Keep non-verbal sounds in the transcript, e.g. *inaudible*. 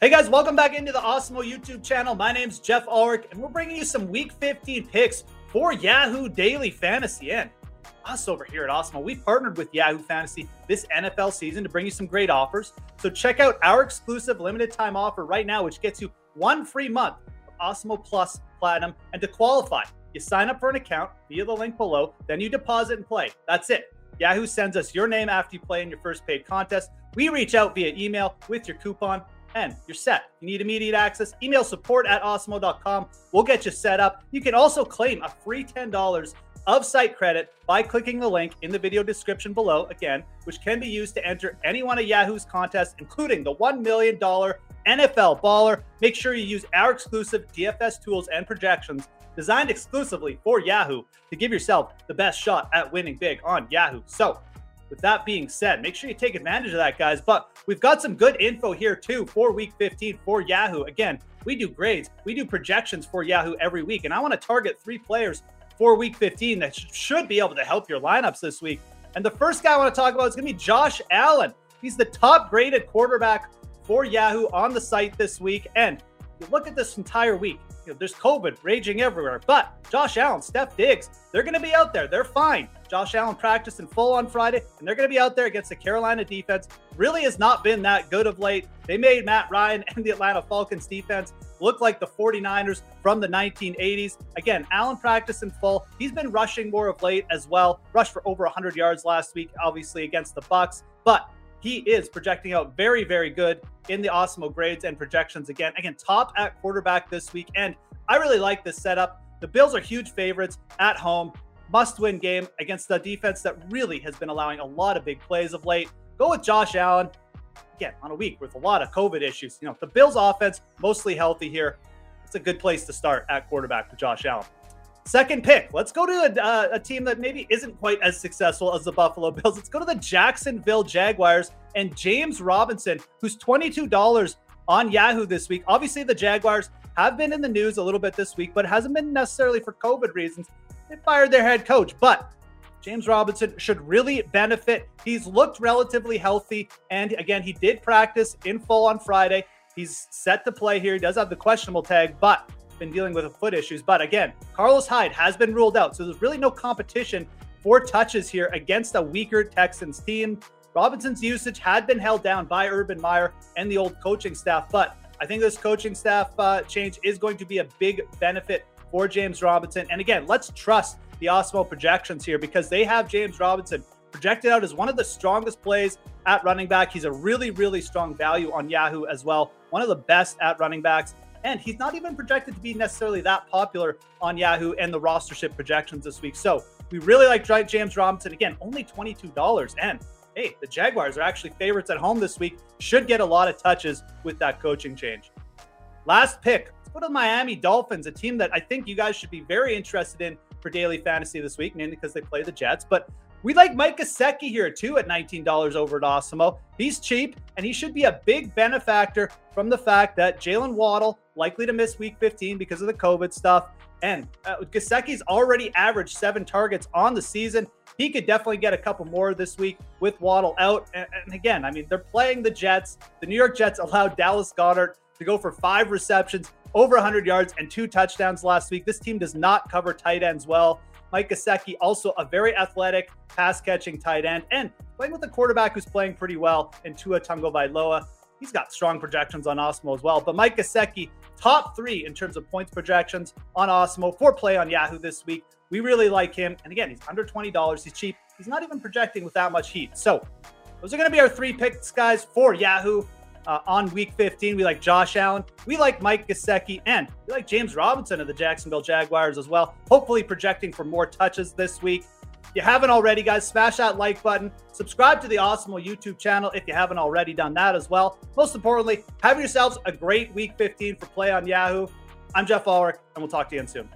Hey guys, welcome back into the Awesemo YouTube channel. My name's Geoff Ulrich, and we're bringing you some Week 15 picks for Yahoo Daily Fantasy. And us over here at Awesemo, we've partnered with Yahoo Fantasy this NFL season to bring you some great offers. So check out our exclusive limited time offer right now, which gets you one free month of Awesemo Plus Platinum. And to qualify, you sign up for an account via the link below, then you deposit and play. That's it. Yahoo sends us your name after you play in your first paid contest. We reach out via email with your coupon and you're set. You need immediate access, email support at awesemo.com. We'll get you set up. You can also claim a free $10 of site credit by clicking the link in the video description below, again, which can be used to enter any one of Yahoo's contests, including the $1 million NFL Baller. Make sure you use our exclusive DFS tools and projections designed exclusively for Yahoo to give yourself the best shot at winning big on Yahoo. So, with that being said, make sure you take advantage of that, guys. But we've got some good info here too for week 15 for Yahoo. Again, we do grades, we do projections for Yahoo every week. And I want to target three players for week 15 that should be able to help your lineups this week. And the first guy I want to talk about is going to be Josh Allen. He's the top graded quarterback for Yahoo on the site this week. And you look at this entire week, you know, there's COVID raging everywhere, but Josh Allen, Steph Diggs, they're going to be out there. They're fine. Josh Allen practiced in full on Friday, and they're going to be out there against the Carolina defense. Really has not been that good of late. They made Matt Ryan *laughs* and the Atlanta Falcons defense look like the 49ers from the 1980s. Again, Allen practiced in full. He's been rushing more of late as well. Rushed for over 100 yards last week, obviously against the Bucs, but he is projecting out very, very good in the Awesemo grades and projections again. Again, top at quarterback this week. And I really like this setup. The Bills are huge favorites at home. Must win game against the defense that really has been allowing a lot of big plays of late. Go with Josh Allen. Again, on a week with a lot of COVID issues. You know, the Bills offense mostly healthy here. It's a good place to start at quarterback with Josh Allen. Second pick. Let's go to a, uh, a, team that maybe isn't quite as successful as the Buffalo Bills. Let's go to the Jacksonville Jaguars and James Robinson, who's $22 on Yahoo this week. Obviously, the Jaguars have been in the news a little bit this week, but it hasn't been necessarily for COVID reasons. They fired their head coach, but James Robinson should really benefit. He's looked relatively healthy. And again, he did practice in full on Friday. He's set to play here. He does have the questionable tag, but been dealing with foot issues. But again, Carlos Hyde has been ruled out. So there's really no competition for touches here against a weaker Texans team. Robinson's usage had been held down by Urban Meyer and the old coaching staff, but I think this coaching staff uh, change is going to be a big benefit for James Robinson. And again, let's trust the Awesemo projections here because they have James Robinson projected out as one of the strongest plays at running back. He's a really, really strong value on Yahoo as well. One of the best at running backs. And he's not even projected to be necessarily that popular on Yahoo and the rostership projections this week. So we really like James Robinson. Again, only $22. And hey, the Jaguars are actually favorites at home this week. Should get a lot of touches with that coaching change. Last pick. Let's go to the Miami Dolphins, a team that I think you guys should be very interested in for daily fantasy this week, mainly because they play the Jets. But we like Mike Gesicki here too at $19 over at Awesemo. He's cheap and he should be a big benefactor from the fact that Jaylen Waddle likely to miss week 15 because of the COVID stuff. And uh, Gesicki's already averaged seven targets on the season. He could definitely get a couple more this week with Waddle out. And, and again, I mean, they're playing the Jets. The New York Jets *laughs* allowed Dallas Goedert to go for five receptions, over 100 yards, and two touchdowns last week. This team does not cover tight ends well. Mike Gesicki, also a very athletic pass catching tight end, and playing with a quarterback who's playing pretty well in Tua Tagovailoa. He's got strong projections on Awesemo as well. But Mike Gesicki, top three in terms of points projections on Awesemo for play on Yahoo this week. We really like him. And again, he's under $20. He's cheap. He's not even projecting with that much heat. So those are going to be our three picks, guys, for Yahoo. Uh, on week 15, we like Josh Allen. We like Mike Gesicki. And we like James Robinson of the Jacksonville Jaguars as well. Hopefully projecting for more touches this week. If you haven't already, guys, smash that like button. Subscribe to the Awesemo YouTube channel if you haven't already done that as well. Most importantly, have yourselves a great week 15 for Play on Yahoo. I'm Geoff Ulrich, and we'll talk to you again soon.